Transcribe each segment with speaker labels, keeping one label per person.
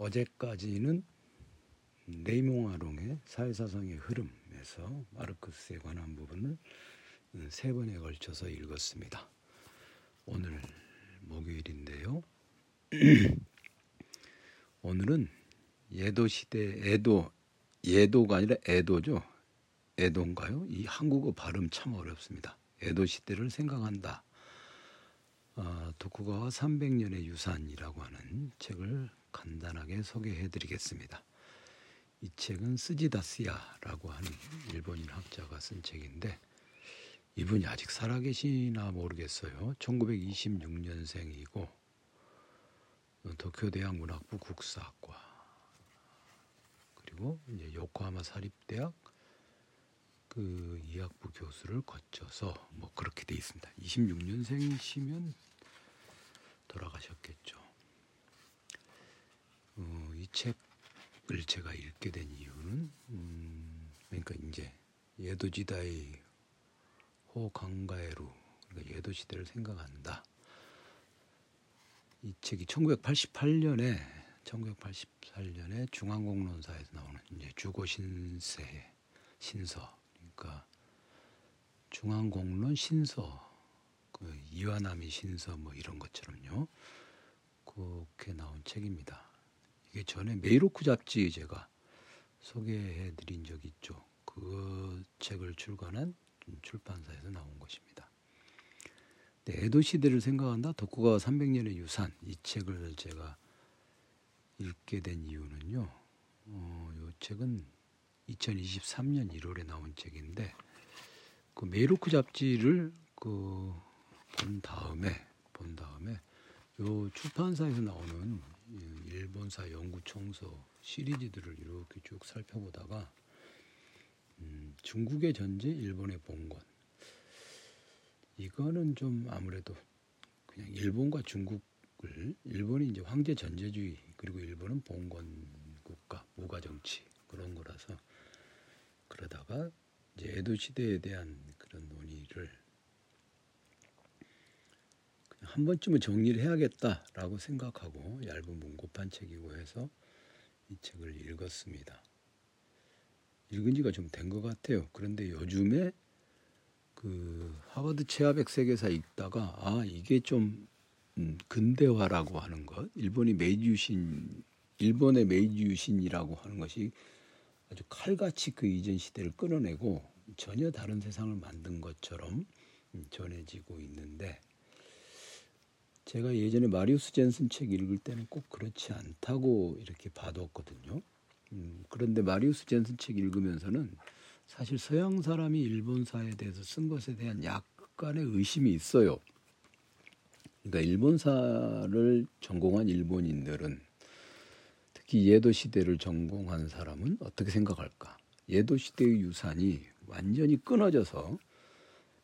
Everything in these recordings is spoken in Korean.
Speaker 1: 어제까지는 네이몽아롱의 사회사상의 흐름에서 마르크스에 관한 부분을 세 번에 걸쳐서 읽었습니다. 오늘 목요일인데요. 오늘은 예도 시대 에도 예도가 아니라 에도죠. 에도인가요? 이 한국어 발음 참 어렵습니다. 에도 시대를 생각한다. 어, 도쿠가와 300년의 유산이라고 하는 책을 간단하게 소개해 드리겠습니다. 이 책은 스지다스야라고 하는 일본인 학자가 쓴 책인데 이분이 아직 살아계시나 모르겠어요. 1926년생이고 도쿄대학 문학부 국사학과 그리고 이제 요코하마 사립대학 그 이학부 교수를 거쳐서 뭐 그렇게 돼 있습니다. 26년생이시면 돌아가셨겠죠. 어, 이 책을 제가 읽게 된 이유는 음, 그러니까 이제 예도지다의 호강가에루 그러니까 예도 시대를 생각한다. 이 책이 1988년에 1988년에 중앙공론사에서 나오는 이제 주고 신세 신서 그러니까 중앙공론 신서 그 이와나미 신서 뭐 이런 것처럼요. 그렇게 나온 책입니다. 이게 전에 메이로쿠 잡지 제가 소개해 드린 적 있죠. 그 책을 출간한 출판사에서 나온 것입니다. 네, 에도 시대를 생각한다. 도쿠가와 300년의 유산 이 책을 제가 읽게 된 이유는요. 어, 이 책은 2023년 1월에 나온 책인데 그 메이로쿠 잡지를 그 본 다음에 본 다음에 요 출판사에서 나오는 일본사 연구 총서 시리즈들을 이렇게 쭉 살펴보다가 음, 중국의 전제, 일본의 봉건. 이거는 좀 아무래도 그냥 일본과 중국을 일본이 이제 황제 전제주의 그리고 일본은 봉건 국가, 무가 정치 그런 거라서 그러다가 이제 에도 시대에 대한 그런 논의를 한 번쯤은 정리를 해야겠다라고 생각하고 얇은 문고판 책이고 해서 이 책을 읽었습니다. 읽은 지가 좀 된 것 같아요. 그런데 요즘에 그 하버드 체아백 세계사 읽다가 아 이게 좀 음, 근대화라고 하는 것, 일본이 메이지 유신, 일본의 메이지 유신이라고 하는 것이 아주 칼같이 그 이전 시대를 끊어내고 전혀 다른 세상을 만든 것처럼 음, 전해지고 있는데 제가 예전에 마리우스 젠슨 책 읽을 때는 꼭 그렇지 않다고 이렇게 봐뒀거든요. 음, 그런데 마리우스 젠슨 책 읽으면서는 사실 서양 사람이 일본사에 대해서 쓴 것에 대한 약간의 의심이 있어요. 그러니까 일본사를 전공한 일본인들은 특히 예도 시대를 전공한 사람은 어떻게 생각할까? 예도 시대의 유산이 완전히 끊어져서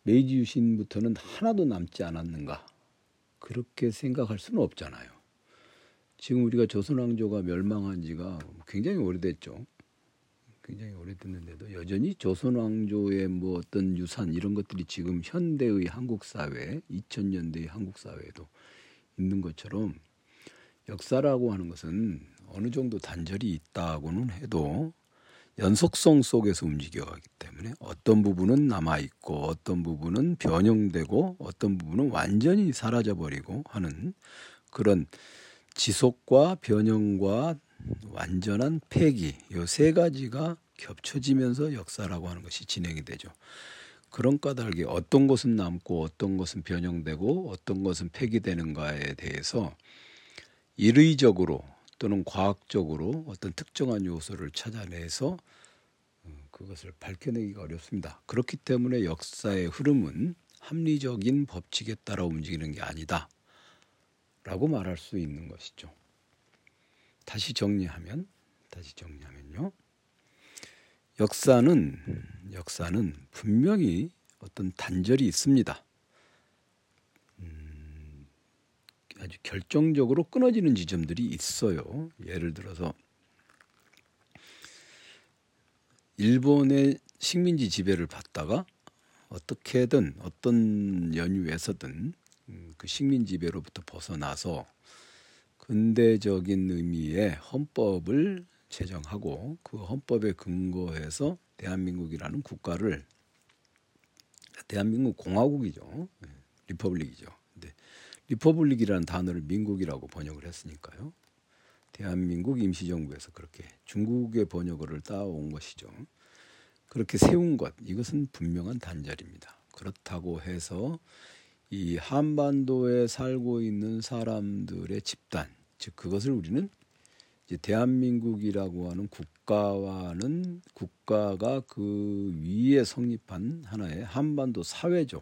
Speaker 1: 메이지 유신부터는 하나도 남지 않았는가? 그렇게 생각할 수는 없잖아요. 지금 우리가 조선왕조가 멸망한 지가 굉장히 오래됐죠. 굉장히 오래됐는데도 여전히 조선왕조의 뭐 어떤 유산 이런 것들이 지금 현대의 한국 사회, 2000년대의 한국 사회에도 있는 것처럼 역사라고 하는 것은 어느 정도 단절이 있다고는 해도 연속성 속에서 움직여가기 때문에 어떤 부분은 남아 있고 어떤 부분은 변형되고 어떤 부분은 완전히 사라져 버리고 하는 그런 지속과 변형과 완전한 폐기 이세 가지가 겹쳐지면서 역사라고 하는 것이 진행이 되죠. 그런 까닭에 어떤 것은 남고 어떤 것은 변형되고 어떤 것은 폐기되는가에 대해서 일의적으로 또는 과학적으로 어떤 특정한 요소를 찾아내서 어, 그것을 밝혀내기가 어렵습니다. 그렇기 때문에 역사의 흐름은 합리적인 법칙에 따라 움직이는 게 아니다. 라고 말할 수 있는 것이죠. 다시 정리하면, 다시 정리하면요. 역사는, 역사는 분명히 어떤 단절이 있습니다. 음, 아주 결정적으로 끊어지는 지점들이 있어요. 예를 들어서, 일본의 식민지 지배를 받다가 어떻게든 어떤 연유에서든 음, 그 식민 지배로부터 벗어나서 근대적인 의미의 헌법을 제정하고 그 헌법에 근거해서 대한민국이라는 국가를 대한민국 공화국이죠. 예, republic이죠. 근데 republic이라는 단어를 민국이라고 번역을 했으니까요. 대한민국 임시정부에서 그렇게 중국의 번역어를 따온 것이죠. 그렇게 세운 것 이것은 분명한 단절입니다. 그렇다고 해서 이 한반도에 살고 있는 사람들의 집단 즉 그것을 우리는 이제 대한민국이라고 하는 국가와는 국가가 그 위에 성립한 하나의 한반도 사회죠.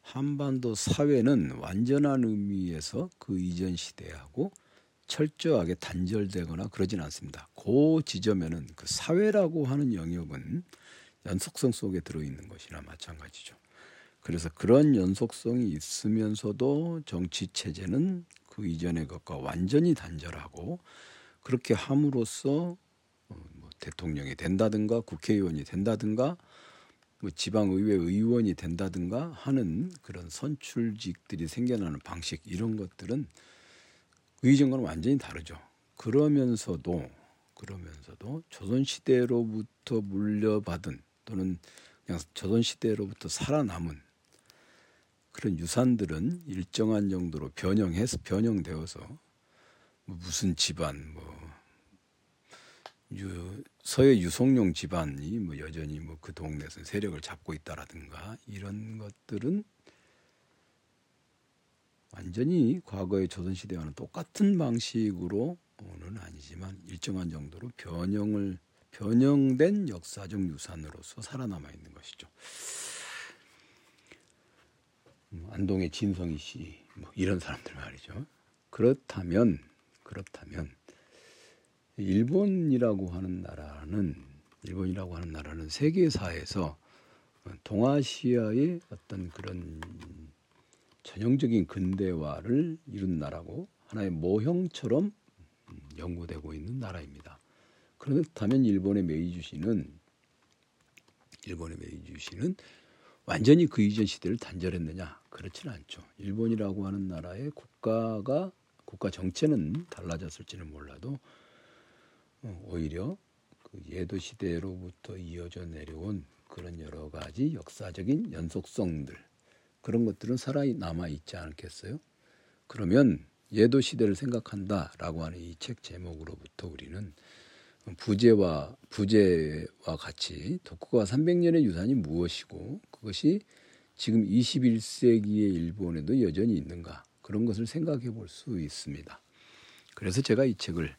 Speaker 1: 한반도 사회는 완전한 의미에서 그 이전 시대하고 철저하게 단절되거나 그러진 않습니다. 그 지점에는 그 사회라고 하는 영역은 연속성 속에 들어있는 것이나 마찬가지죠. 그래서 그런 연속성이 있으면서도 정치 체제는 그 이전의 것과 완전히 단절하고 그렇게 함으로써 어, 뭐 대통령이 된다든가 국회의원이 된다든가 뭐 지방의회 의원이 된다든가 하는 그런 선출직들이 생겨나는 방식 이런 것들은 의전과는 완전히 다르죠. 그러면서도 그러면서도 조선 시대로부터 물려받은 또는 그냥 조선 시대로부터 살아남은 그런 유산들은 일정한 정도로 변형해서 변형되어서 뭐 무슨 집안 뭐 유, 서해 유송룡 집안이 뭐 여전히 뭐 그 동네에서 세력을 잡고 있다라든가 이런 것들은 완전히 과거의 조선 시대와는 똑같은 방식으로는 아니지만 일정한 정도로 변형을 변형된 역사적 유산으로서 살아남아 있는 것이죠. 음, 안동의 진성희 씨, 뭐 이런 사람들 말이죠. 그렇다면 그렇다면 일본이라고 하는 나라는 일본이라고 하는 나라는 세계사에서 동아시아의 어떤 그런 전형적인 근대화를 이룬 나라고 하나의 모형처럼 연구되고 있는 나라입니다. 그렇다면 일본의 메이주시는 일본의 메이주시는 완전히 그 이전 시대를 단절했느냐? 그렇지는 않죠. 일본이라고 하는 나라의 국가가 국가 정체는 달라졌을지는 몰라도 어, 오히려 그 예도 시대로부터 이어져 내려온 그런 여러 가지 역사적인 연속성들 그런 것들은 살아 남아 있지 않겠어요? 그러면 예도 시대를 생각한다라고 하는 이 책 제목으로부터 우리는 부재와 부재와 같이 독후가 300년의 유산이 무엇이고 그것이 지금 21세기의 일본에도 여전히 있는가 그런 것을 생각해 볼 수 있습니다. 그래서 제가 이 책을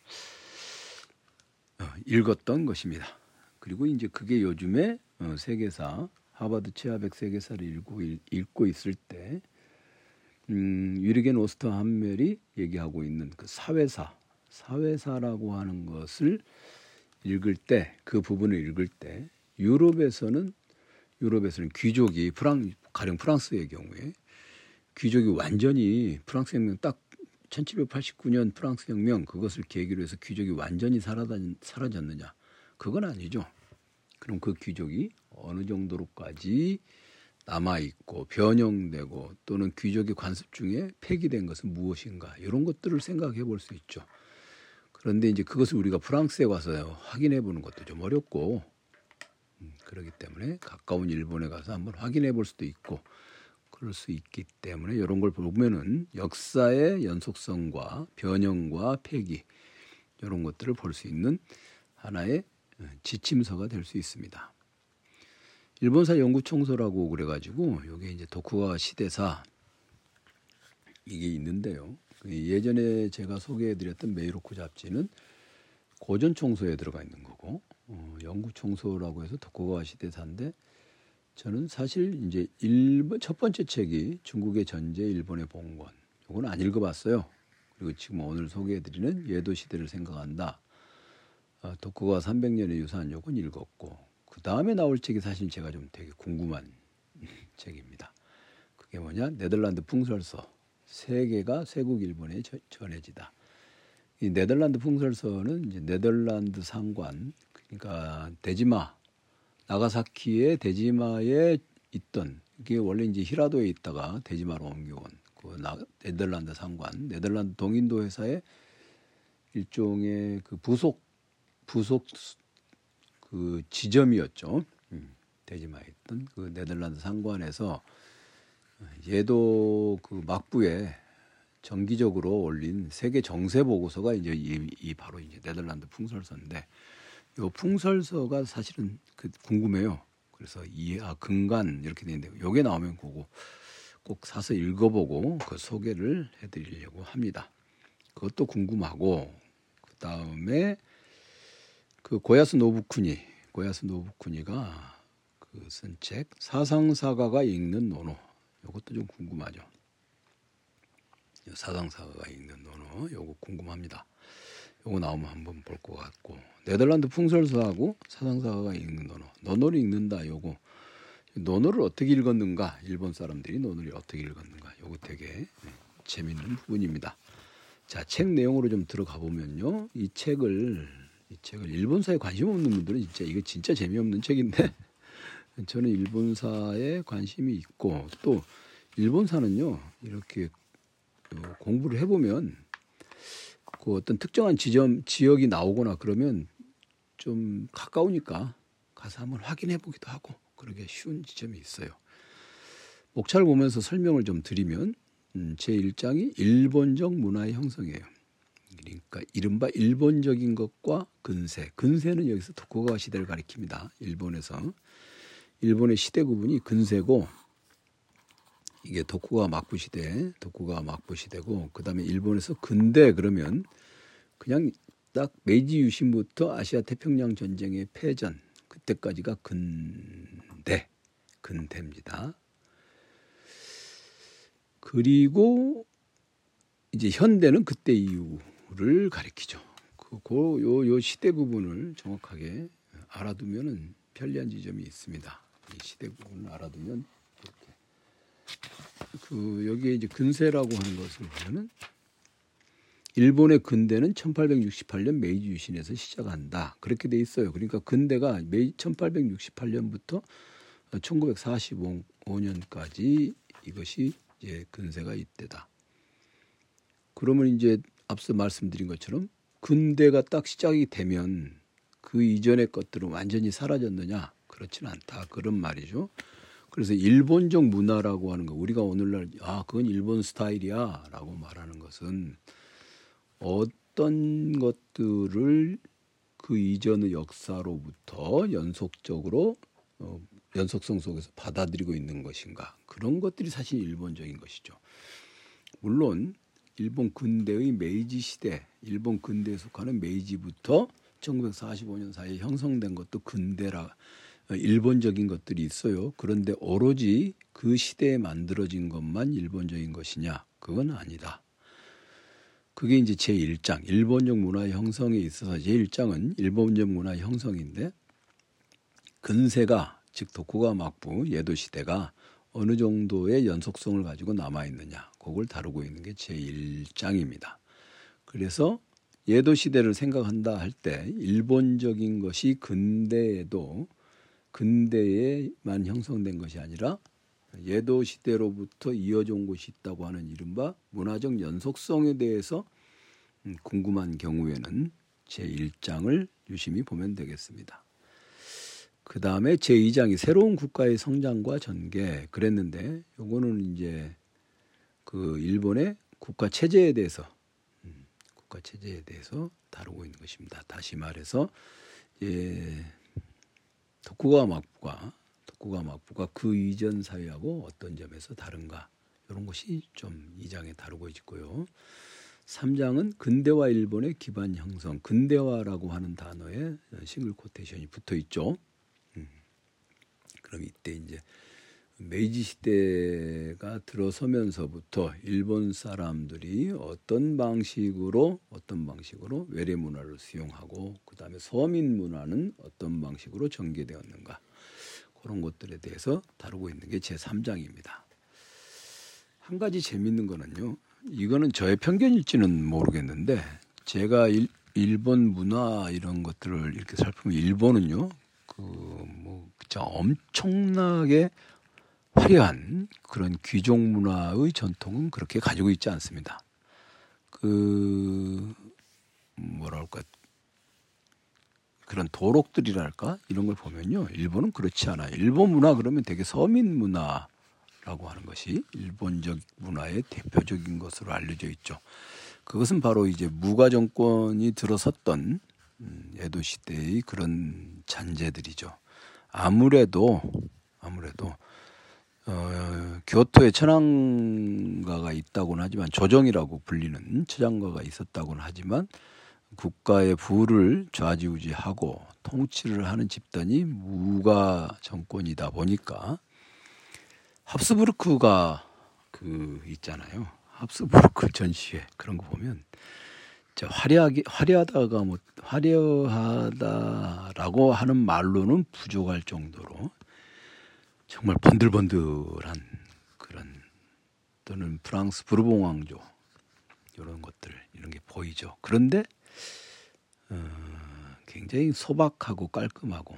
Speaker 1: 어, 읽었던 것입니다. 그리고 이제 그게 요즘에 어, 세계사 하버드 체아백 세계사를 읽고 읽고 있을 때 음, 유리겐 오스터 한멜이 얘기하고 있는 그 사회사 사회사라고 하는 것을 읽을 때 그 부분을 읽을 때 유럽에서는 유럽에서는 귀족이 프랑 가령 프랑스의 경우에 귀족이 완전히 프랑스 혁명 딱 1789년 프랑스 혁명 그것을 계기로 해서 귀족이 완전히 사라졌느냐? 그건 아니죠. 그럼 그 귀족이 어느 정도로까지 남아 있고 변형되고 또는 귀족의 관습 중에 폐기된 것은 무엇인가 이런 것들을 생각해 볼 수 있죠. 그런데 이제 그것을 우리가 프랑스에 가서 확인해 보는 것도 좀 어렵고 음, 그렇기 때문에 가까운 일본에 가서 한번 확인해 볼 수도 있고 그럴 수 있기 때문에 이런 걸 보면은 역사의 연속성과 변형과 폐기 이런 것들을 볼 수 있는 하나의 어, 지침서가 될 수 있습니다. 일본사 연구청소라고 그래가지고 이게 이제 도쿠가 시대사 이게 있는데요. 그 예전에 제가 소개해드렸던 메이로쿠 잡지는 고전 청소에 들어가 있는 거고 어, 연구 청소라고 해서 도쿠가 시대사인데 저는 사실 이제 일본 첫 번째 책이 중국의 전제 일본의 봉건 이건 안 읽어봤어요. 그리고 지금 오늘 소개해드리는 예도 시대를 생각한다. 어, 독후가 300년의 유산 요건 읽었고 그 다음에 나올 책이 사실 제가 좀 되게 궁금한 책입니다. 그게 뭐냐 네덜란드 풍설서 세계가 세국 일본에 전해지다. 이 네덜란드 풍설서는 이제 네덜란드 상관 그러니까 대지마 나가사키의 대지마에 있던 이게 원래 이제 히라도에 있다가 대지마로 옮겨온 그 네덜란드 상관, 네덜란드 동인도 회사의 일종의 그 부속 부속 그 지점이었죠. 음, 대지마에 있던 그 네덜란드 상관에서 얘도 그 막부에 정기적으로 올린 세계 정세 보고서가 이제 이, 이 바로 이제 네덜란드 풍설서인데 요 풍설서가 사실은 그 궁금해요. 그래서 이아 근간 이렇게 돼 있는데 요게 나오면 그거 꼭 사서 읽어보고 그 소개를 해드리려고 합니다. 그것도 궁금하고 그 다음에 그 고야스 노부쿠니 고야스 노부쿠니가 그 쓴 책 사상사가가 읽는 논어 이것도 좀 궁금하죠. 사상사가가 읽는 논어 요거 궁금합니다. 요거 나오면 한번 볼 것 같고 네덜란드 풍설서하고 사상사가가 읽는 논어 논어를 읽는다 요거 논어를 어떻게 읽었는가 일본 사람들이 논어를 어떻게 읽었는가 요거 되게 재밌는 부분입니다. 자, 책 내용으로 좀 들어가 보면요. 이 책을 이 책을 일본사에 관심 없는 분들은 진짜 이거 진짜 재미없는 책인데 저는 일본사에 관심이 있고 또 일본사는요 이렇게 공부를 해보면 그 어떤 특정한 지점 지역이 나오거나 그러면 좀 가까우니까 가서 한번 확인해 보기도 하고 그러게 쉬운 지점이 있어요. 목차를 보면서 설명을 좀 드리면 음, 제 1장이 일본적 문화의 형성이에요. 그러니까 이른바 일본적인 것과 근세. 근세는 여기서 도쿠가와 시대를 가리킵니다. 일본에서 일본의 시대 구분이 근세고 이게 도쿠가 막부 시대, 도쿠가 막부 시대고 그다음에 일본에서 근대 그러면 그냥 딱 메이지 유신부터 아시아 태평양 전쟁의 패전 그때까지가 근대 근대입니다. 그리고 이제 현대는 그때 이후 를 가리키죠. 그, 그, 요, 요 시대 구분을 정확하게 알아두면은 편리한 지점이 있습니다. 이 시대 구분을 알아두면 이렇게 그 여기에 이제 근세라고 하는 것을 보면은 일본의 근대는 1868년 메이지 유신에서 시작한다. 그렇게 돼 있어요. 그러니까 근대가 메이 1868년부터 1945년까지 이것이 이제 근세가 이때다. 그러면 이제 앞서 말씀드린 것처럼 근대가 딱 시작이 되면 그 이전의 것들은 완전히 사라졌느냐? 그렇지는 않다. 그런 말이죠. 그래서 일본적 문화라고 하는 거 우리가 오늘날 아 그건 일본 스타일이야라고 말하는 것은 어떤 것들을 그 이전의 역사로부터 연속적으로 어, 연속성 속에서 받아들이고 있는 것인가 그런 것들이 사실 일본적인 것이죠. 물론 일본 근대의 메이지 시대, 일본 근대에 속하는 메이지부터 1945년 사이에 형성된 것도 근대라 일본적인 것들이 있어요. 그런데 오로지 그 시대에 만들어진 것만 일본적인 것이냐? 그건 아니다. 그게 이제 제 1장, 일본적 문화 형성에 있어서 제 1장은 일본적 문화 형성인데 근세가 즉 도쿠가 막부 예도 시대가 어느 정도의 연속성을 가지고 남아 있느냐, 그걸 다루고 있는 게 제 1장입니다. 그래서 예도 시대를 생각한다 할 때 일본적인 것이 근대에도 근대에만 형성된 것이 아니라 예도 시대로부터 이어져 온 것이 있다고 하는 이른바 문화적 연속성에 대해서 음, 궁금한 경우에는 제 1장을 유심히 보면 되겠습니다. 그 다음에 제 2장이 새로운 국가의 성장과 전개 그랬는데 요거는 이제 그 일본의 국가 체제에 대해서 음, 국가 체제에 대해서 다루고 있는 것입니다. 다시 말해서 예, 독후가 막부가 독후가 막부가 그 이전 사회하고 어떤 점에서 다른가 이런 것이 좀 2장에 다루고 있고요. 3장은 근대화 일본의 기반 형성, 근대화라고 하는 단어에 싱글 코테이션이 붙어 있죠. 음. 그럼 이때 이제 메이지 시대가 들어서면서부터 일본 사람들이 어떤 방식으로 어떤 방식으로 외래 문화를 수용하고 그다음에 서민 문화는 어떤 방식으로 전개되었는가 그런 것들에 대해서 다루고 있는 게 제 3장입니다. 한 가지 재밌는 거는요. 이거는 저의 편견일지는 모르겠는데 제가 일, 일본 문화 이런 것들을 이렇게 살피면 일본은요. 그뭐 엄청나게 화려한 그런 귀족 문화의 전통은 그렇게 가지고 있지 않습니다. 그 뭐랄까 그런 도록들이랄까 이런 걸 보면요 일본은 그렇지 않아요. 일본 문화 그러면 되게 서민 문화라고 하는 것이 일본적 문화의 대표적인 것으로 알려져 있죠. 그것은 바로 이제 무가 정권이 들어섰던 음, 에도 시대의 그런 잔재들이죠. 아무래도 아무래도 어, 교토에 천황가가 있다고는 하지만 조정이라고 불리는 천황가가 있었다고는 하지만 국가의 부를 좌지우지하고 통치를 하는 집단이 무가 정권이다 보니까 합스부르크가 그 있잖아요. 합스부르크 전시회 그런 거 보면 화려하게 화려하다가 뭐 화려하다라고 하는 말로는 부족할 정도로 정말 번들번들한 그런 또는 프랑스 부르봉 왕조 이런 것들 이런 게 보이죠. 그런데 어, 굉장히 소박하고 깔끔하고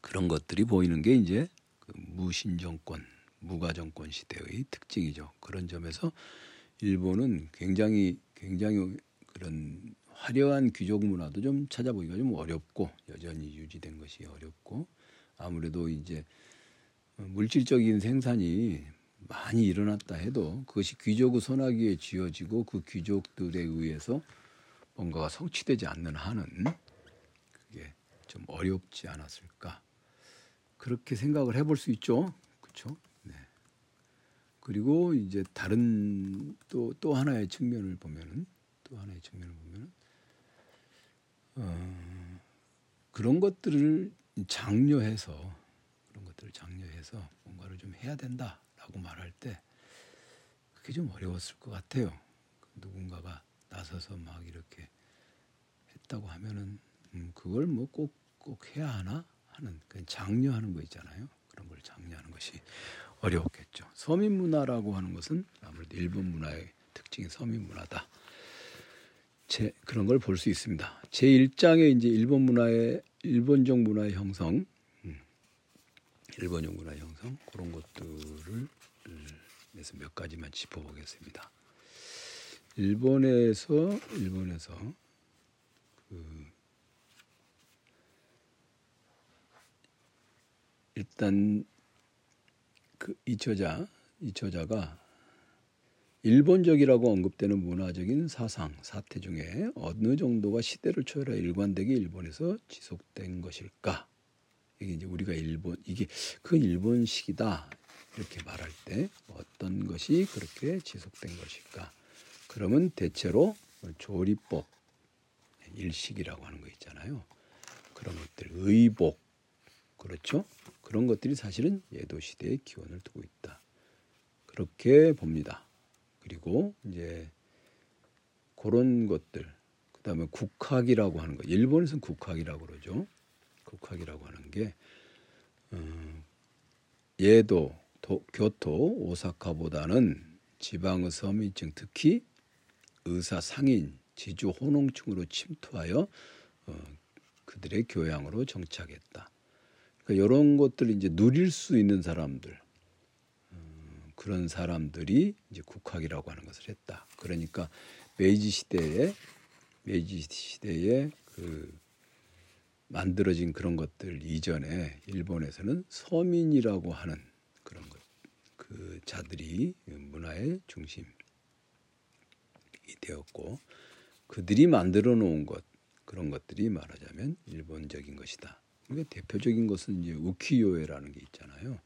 Speaker 1: 그런 것들이 보이는 게 이제 그 무신 정권, 무가 정권 시대의 특징이죠. 그런 점에서 일본은 굉장히 굉장히 그런 화려한 귀족 문화도 좀 찾아보기가 좀 어렵고 여전히 유지된 것이 어렵고 아무래도 이제 물질적인 생산이 많이 일어났다 해도 그것이 귀족의 손아귀에 쥐어지고 그 귀족들에 의해서 뭔가가 성취되지 않는 한은 그게 좀 어렵지 않았을까 그렇게 생각을 해볼 수 있죠, 그렇죠? 네. 그리고 이제 다른 또또 하나의 측면을 보면은 또 하나의 측면을 보면은 어, 그런 것들을 장려해서 그런 것들을 장려해서 뭔가를 좀 해야 된다라고 말할 때 그게 좀 어려웠을 것 같아요. 누군가가 나서서 막 이렇게 했다고 하면은 음, 그걸 뭐 꼭 꼭 해야 하나 하는 그냥 장려하는 거 있잖아요. 그런 걸 장려하는 것이 어려웠겠죠. 서민 문화라고 하는 것은 아무래도 일본 문화의 특징이 서민 문화다. 제 그런 걸 볼 수 있습니다. 제 1장에 이제 일본 문화의 일본적 문화의 형성, 음, 일본적 문화의 형성 그런 것들을 그래서 몇 가지만 짚어보겠습니다. 일본에서 일본에서 그 일단 그이 저자 이 저자가 일본적이라고 언급되는 문화적인 사상, 사태 중에 어느 정도가 시대를 초월해 일관되게 일본에서 지속된 것일까? 이게 이제 우리가 일본 이게 그 일본식이다 이렇게 말할 때 어떤 것이 그렇게 지속된 것일까? 그러면 대체로 조리법 일식이라고 하는 거 있잖아요. 그런 것들 의복 그렇죠? 그런 것들이 사실은 예도 시대의 기원을 두고 있다. 그렇게 봅니다. 그리고 이제 그런 것들 그다음에 국학이라고 하는 거 일본에서는 국학이라고 그러죠. 국학이라고 하는 게 어, 예도 도, 교토 오사카보다는 지방의 서민층 특히 의사 상인 지주 호농층으로 침투하여 어, 그들의 교양으로 정착했다. 그러니까 이런 것들을 이제 누릴 수 있는 사람들 그런 사람들이 이제 국학이라고 하는 것을 했다. 그러니까 메이지 시대에 메이지 시대에 그 만들어진 그런 것들 이전에 일본에서는 서민이라고 하는 그런 것, 그 자들이 문화의 중심이 되었고 그들이 만들어 놓은 것 그런 것들이 말하자면 일본적인 것이다. 그러니까 대표적인 것은 이제 우키요에라는 게 있잖아요.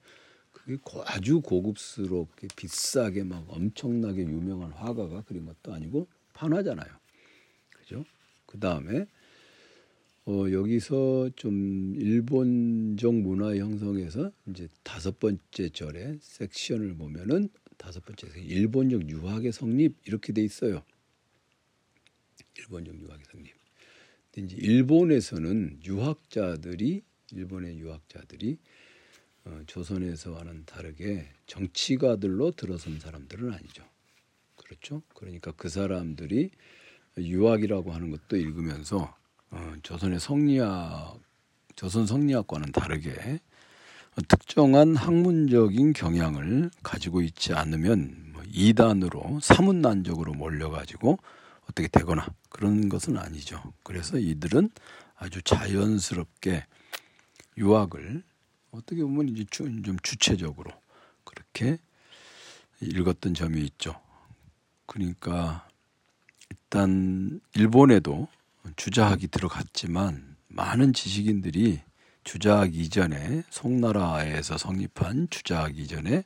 Speaker 1: 아주 고급스럽게 비싸게 막 엄청나게 유명한 화가가 그린 것도 아니고 판화잖아요. 그죠? 그 다음에 어, 여기서 좀 일본적 문화 형성에서 이제 다섯 번째 절에 섹션을 보면은 다섯 번째 일본적 유학의 성립 이렇게 돼 있어요. 일본적 유학의 성립. 근데 이제 일본에서는 유학자들이 일본의 유학자들이 어, 조선에서와는 다르게 정치가들로 들어선 사람들은 아니죠. 그렇죠? 그러니까 그 사람들이 유학이라고 하는 것도 읽으면서 어, 조선의 성리학, 조선 성리학과는 다르게 특정한 학문적인 경향을 가지고 있지 않으면 뭐 이단으로 사문난적으로 몰려가지고 어떻게 되거나 그런 것은 아니죠. 그래서 이들은 아주 자연스럽게 유학을 어떻게 보면 이제 좀 주체적으로 그렇게 읽었던 점이 있죠. 그러니까 일단 일본에도 주자학이 들어갔지만 많은 지식인들이 주자학 이전에 송나라에서 성립한 주자학 이전에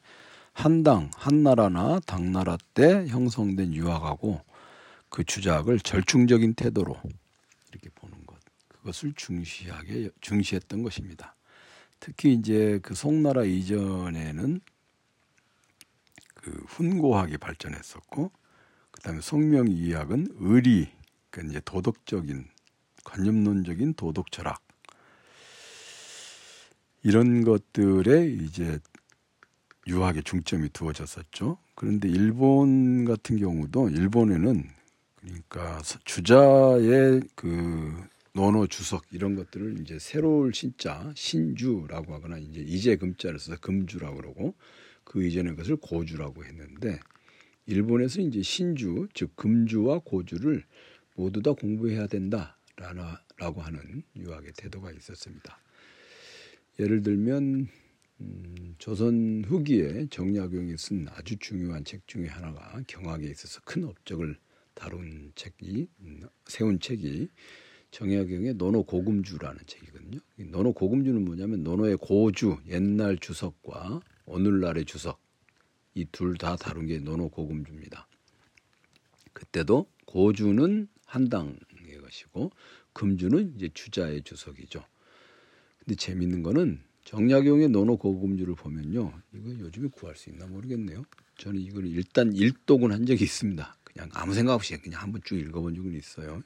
Speaker 1: 한당, 한나라나 당나라 때 형성된 유학하고 그 주자학을 절충적인 태도로 이렇게 보는 것, 그것을 중시하게 중시했던 것입니다. 특히 이제 그 송나라 이전에는 그 훈고학이 발전했었고, 그다음에 송명이학은 의리, 그 이제 도덕적인 관념론적인 도덕 철학 이런 것들에 이제 유학의 중점이 두어졌었죠. 그런데 일본 같은 경우도 일본에는 그러니까 주자의 그 논어 주석 이런 것들을 이제 새로울 신자 신주라고 하거나 이제 이제 금자를 써서 금주라고 그러고 그 이전의 것을 고주라고 했는데 일본에서 이제 신주 즉 금주와 고주를 모두 다 공부해야 된다라고 하는 유학의 태도가 있었습니다. 예를 들면 음, 조선 후기에 정약용이 쓴 아주 중요한 책 중에 하나가 경학에 있어서 큰 업적을 다룬 책이 음, 세운 책이 정약용의 논어고금주라는 책이거든요. 논어고금주는 뭐냐면 논어의 고주 옛날 주석과 오늘날의 주석 이 둘 다 다룬 게 논어고금주입니다. 그때도 고주는 한당의 것이고 금주는 이제 주자의 주석이죠. 근데 재밌는 거는 정약용의 논어고금주를 보면요. 이거 요즘에 구할 수 있나 모르겠네요. 저는 이걸 일단 일독은 한 적이 있습니다. 그냥 아무 생각 없이 그냥 한번 쭉 읽어본 적은 있어요.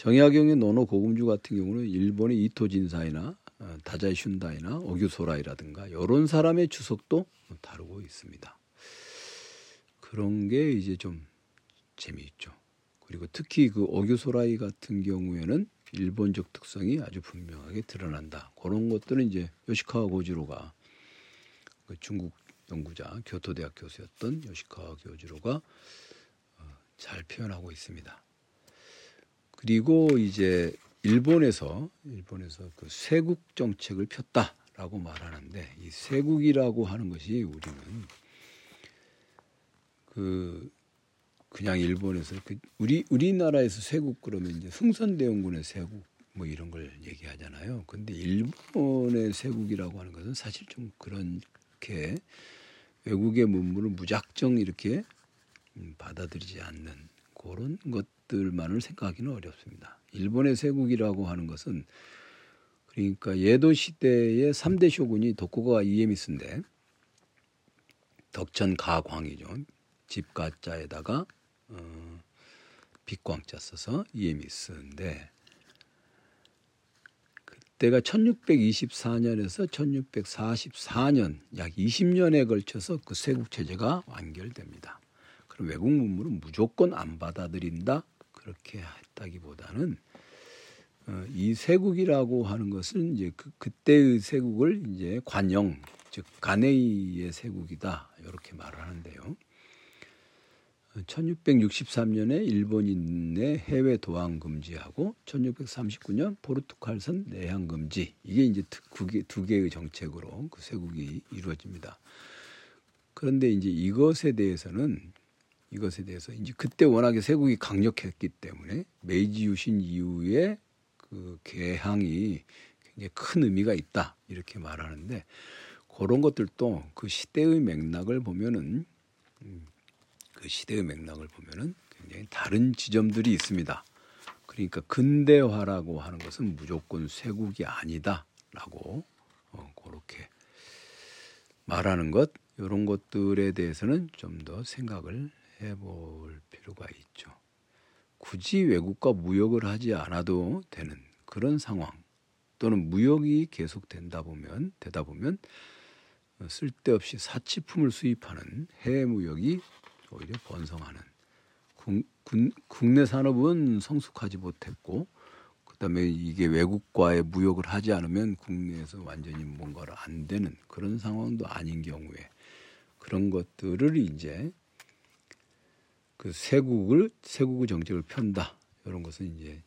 Speaker 1: 정약용의 노노 고금주 같은 경우는 일본의 이토 진사이나 어, 다자이 슌다이나 오규소라이라든가 이런 사람의 주석도 다루고 있습니다. 그런 게 이제 좀 재미있죠. 그리고 특히 그 오규소라이 같은 경우에는 일본적 특성이 아주 분명하게 드러난다. 그런 것들은 이제 요시카와 고지로가 그 중국 연구자 교토대학 교수였던 요시카와 교지로가 어, 잘 표현하고 있습니다. 그리고 이제 일본에서 일본에서 그 쇄국 정책을 폈다라고 말하는데 이 쇄국이라고 하는 것이 우리는 그 그냥 일본에서 그 우리 우리나라에서 쇄국 그러면 이제 흥선대원군의 쇄국 뭐 이런 걸 얘기하잖아요. 근데 일본의 쇄국이라고 하는 것은 사실 좀 그렇게 외국의 문물을 무작정 이렇게 음, 받아들이지 않는 그런 것 들만을 생각하기는 어렵습니다. 일본의 쇄국이라고 하는 것은 그러니까 예도 시대의 3대 쇼군이 도쿠가와 이에미스인데 덕천 가광이죠. 집가자에다가 어, 빛광자 써서 이에미스인데 그때가 1624년에서 1644년 약 20년에 걸쳐서 그 세국 체제가 완결됩니다. 그럼 외국 문물은 무조건 안 받아들인다 그렇게 했다기보다는 어, 이 세국이라고 하는 것은 이제 그, 그때의 세국을 이제 관영 즉 가네이의 세국이다 이렇게 말을 하는데요. 1663년에 일본인의 해외 도항 금지하고 1639년 포르투갈선 내항 금지 이게 이제 두 개의 정책으로 그 세국이 이루어집니다. 그런데 이제 이것에 대해서는 이것에 대해서 이제 그때 워낙에 세국이 강력했기 때문에 메이지 유신 이후에 그 개항이 굉장히 큰 의미가 있다 이렇게 말하는데 그런 것들도 그 시대의 맥락을 보면은 음, 그 시대의 맥락을 보면은 굉장히 다른 지점들이 있습니다. 그러니까 근대화라고 하는 것은 무조건 쇄국이 아니다라고 어, 그렇게 말하는 것 이런 것들에 대해서는 좀 더 생각을 해볼 필요가 있죠. 굳이 외국과 무역을 하지 않아도 되는 그런 상황 또는 무역이 계속 된다 보면 되다 보면 쓸데없이 사치품을 수입하는 해외 무역이 오히려 번성하는 국, 군, 국내 산업은 성숙하지 못했고 그 그다음에 이게 외국과의 무역을 하지 않으면 국내에서 완전히 뭔가를 안 되는 그런 상황도 아닌 경우에 그런 것들을 이제 그 세국을 세국의 정책을 편다 이런 것은 이제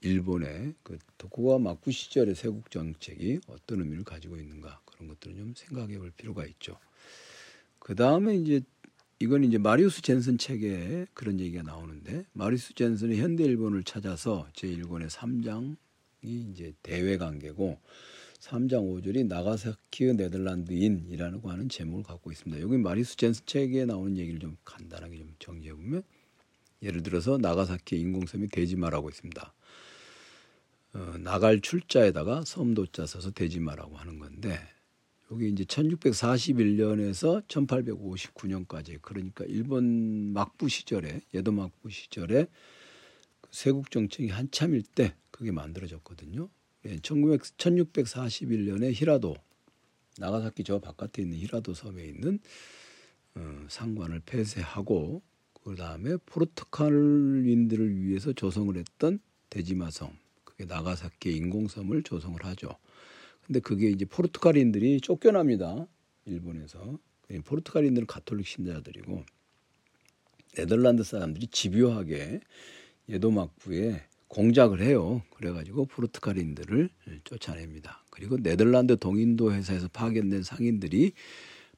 Speaker 1: 일본의 그 도쿠가 막부 시절의 세국 정책이 어떤 의미를 가지고 있는가 그런 것들은 좀 생각해 볼 필요가 있죠. 그 다음에 이제 이건 이제 마리우스 젠슨 책에 그런 얘기가 나오는데 마리우스 젠슨이 현대 일본을 찾아서 제 일본의 3장이 이제 대외 관계고 3장 5절이 나가사키의 네덜란드인이라고 하는 제목을 갖고 있습니다. 여기 마리우스 젠슨 책에 나오는 얘기를 좀 간단하게 좀 정리해 보면 예를 들어서 나가사키 인공섬이 대지마라고 있습니다. 어, 나갈 출자에다가 섬도자 써서 대지마라고 하는 건데 여기 이제 1641년에서 1859년까지 그러니까 일본 막부 시절에 예도 막부 시절에 그 세국 정책이 한참일 때 그게 만들어졌거든요. 1900, 1641년에 히라도 나가사키 저 바깥에 있는 히라도 섬에 있는 어, 상관을 폐쇄하고 그 다음에 포르투갈인들을 위해서 조성을 했던 대지마섬 그게 나가사키 인공섬을 조성을 하죠. 근데 그게 이제 포르투갈인들이 쫓겨납니다. 일본에서. 포르투갈인들은 가톨릭 신자들이고 네덜란드 사람들이 집요하게 예도막부에 공작을 해요. 그래가지고 포르투갈인들을 쫓아냅니다. 그리고 네덜란드 동인도 회사에서 파견된 상인들이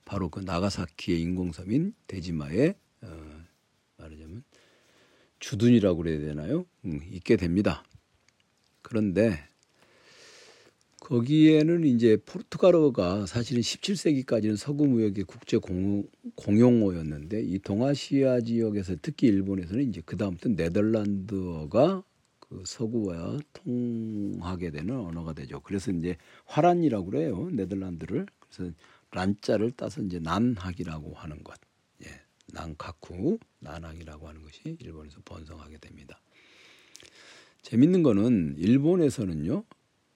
Speaker 1: 바로 그 나가사키의 인공섬인 데지마에 어, 말하자면 주둔이라고 그래야 되나요? 음, 있게 됩니다. 그런데 거기에는 이제 포르투갈어가 사실은 17세기까지는 서구 무역의 국제 공용어였는데 이 동아시아 지역에서 특히 일본에서는 이제 그 다음부터 네덜란드어가 그 서구와 통하게 되는 언어가 되죠. 그래서 이제 화란이라고 그래요. 네덜란드를. 그래서 란자를 따서 이제 난학이라고 하는 것. 예. 난카쿠, 난학이라고 하는 것이 일본에서 번성하게 됩니다. 재밌는 거는 일본에서는요.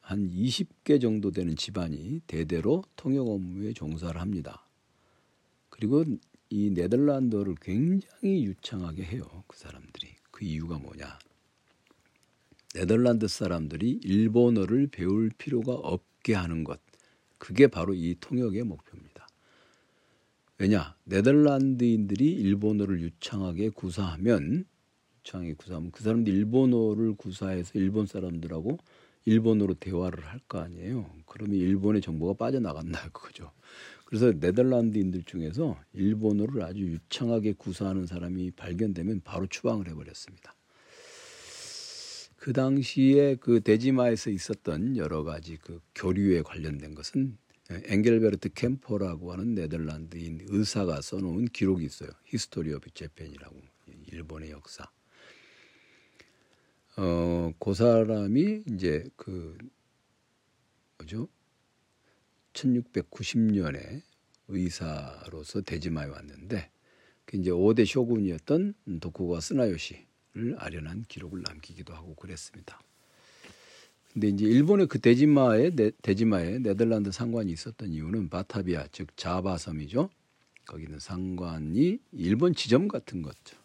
Speaker 1: 한 20개 정도 되는 집안이 대대로 통역 업무에 종사를 합니다. 그리고 이 네덜란드어를 굉장히 유창하게 해요. 그 사람들이. 그 이유가 뭐냐? 네덜란드 사람들이 일본어를 배울 필요가 없게 하는 것. 그게 바로 이 통역의 목표입니다. 왜냐? 네덜란드인들이 일본어를 유창하게 구사하면 유창하게 구사하면 그 사람들이 일본어를 구사해서 일본 사람들하고 일본어로 대화를 할 거 아니에요. 그러면 일본의 정보가 빠져나간다 그거죠. 그래서 네덜란드인들 중에서 일본어를 아주 유창하게 구사하는 사람이 발견되면 바로 추방을 해버렸습니다. 그 당시에 그 데지마에서 있었던 여러 가지 그 교류에 관련된 것은 엥겔베르트 캠퍼라고 하는 네덜란드인 의사가 써놓은 기록이 있어요. History of Japan이라고 일본의 역사. 어, 그 사람이 이제 그 뭐죠? 1690년에 의사로서 대지마에 왔는데 그 이제 5대 쇼군이었던 도쿠가 스나요시를 아련한 기록을 남기기도 하고 그랬습니다. 근데 이제 일본의 그 대지마에 네, 대지마에 네덜란드 상관이 있었던 이유는 바타비아 즉 자바섬이죠. 거기는 상관이 일본 지점 같은 거죠.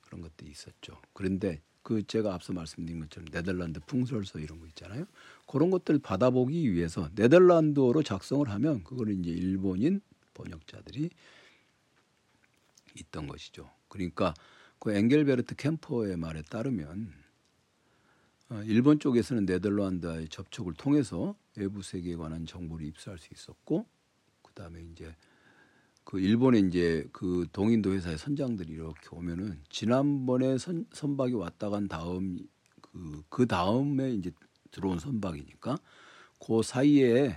Speaker 1: 그런 것도 있었죠. 그런데 그 제가 앞서 말씀드린 것처럼 네덜란드 풍설서 이런 거 있잖아요. 그런 것들 받아보기 위해서 네덜란드어로 작성을 하면 그거는 이제 일본인 번역자들이 있던 것이죠. 그러니까 그 엥겔베르트 캠퍼의 말에 따르면 어, 일본 쪽에서는 네덜란드와의 접촉을 통해서 외부 세계에 관한 정보를 입수할 수 있었고 그다음에 이제 그 일본에 이제 그 동인도 회사의 선장들이 이렇게 오면은 지난번에 선, 선박이 왔다 간 다음 그, 그 다음에 이제 들어온 선박이니까 그 사이에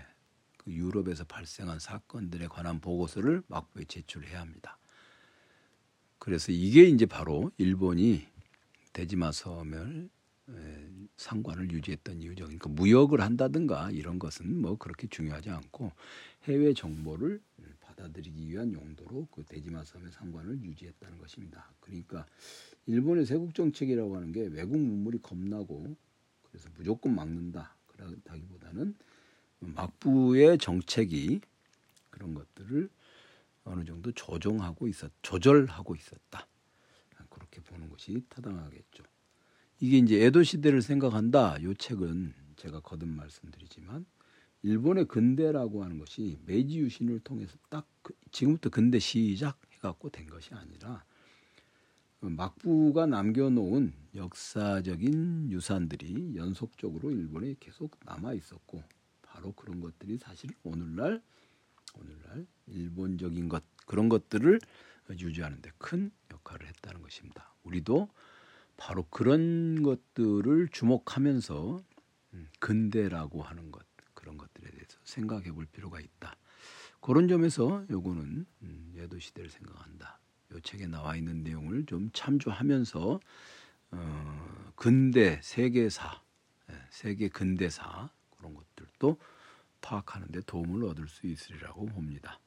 Speaker 1: 그 유럽에서 발생한 사건들에 관한 보고서를 막부에 제출해야 합니다. 그래서 이게 이제 바로 일본이 대지마 섬을 상관을 유지했던 이유죠. 그러니까 무역을 한다든가 이런 것은 뭐 그렇게 중요하지 않고 해외 정보를 받아들이기 위한 용도로 그 대지마 섬의 상관을 유지했다는 것입니다. 그러니까 일본의 세국 정책이라고 하는 게 외국 문물이 겁나고 그래서 무조건 막는다. 그렇다기보다는 막부의 정책이 그런 것들을 어느 정도 조정하고 있었, 조절하고 있었다. 그렇게 보는 것이 타당하겠죠. 이게 이제 에도 시대를 생각한다. 요 책은 제가 거듭 말씀드리지만 일본의 근대라고 하는 것이 메이지 유신을 통해서 딱 그, 지금부터 근대 시작 해갖고 된 것이 아니라 막부가 남겨놓은 역사적인 유산들이 연속적으로 일본에 계속 남아 있었고 바로 그런 것들이 사실 오늘날 오늘날 일본적인 것 그런 것들을 유지하는 데 큰 역할을 했다는 것입니다. 우리도 바로 그런 것들을 주목하면서 음, 근대라고 하는 것 그런 것들에 대해서 생각해 볼 필요가 있다. 그런 점에서 요거는 음, 예도 시대를 생각한다. 요 책에 나와 있는 내용을 좀 참조하면서 어, 근대 세계사, 예, 세계 근대사 그런 것들도 파악하는 데 도움을 얻을 수 있으리라고 봅니다.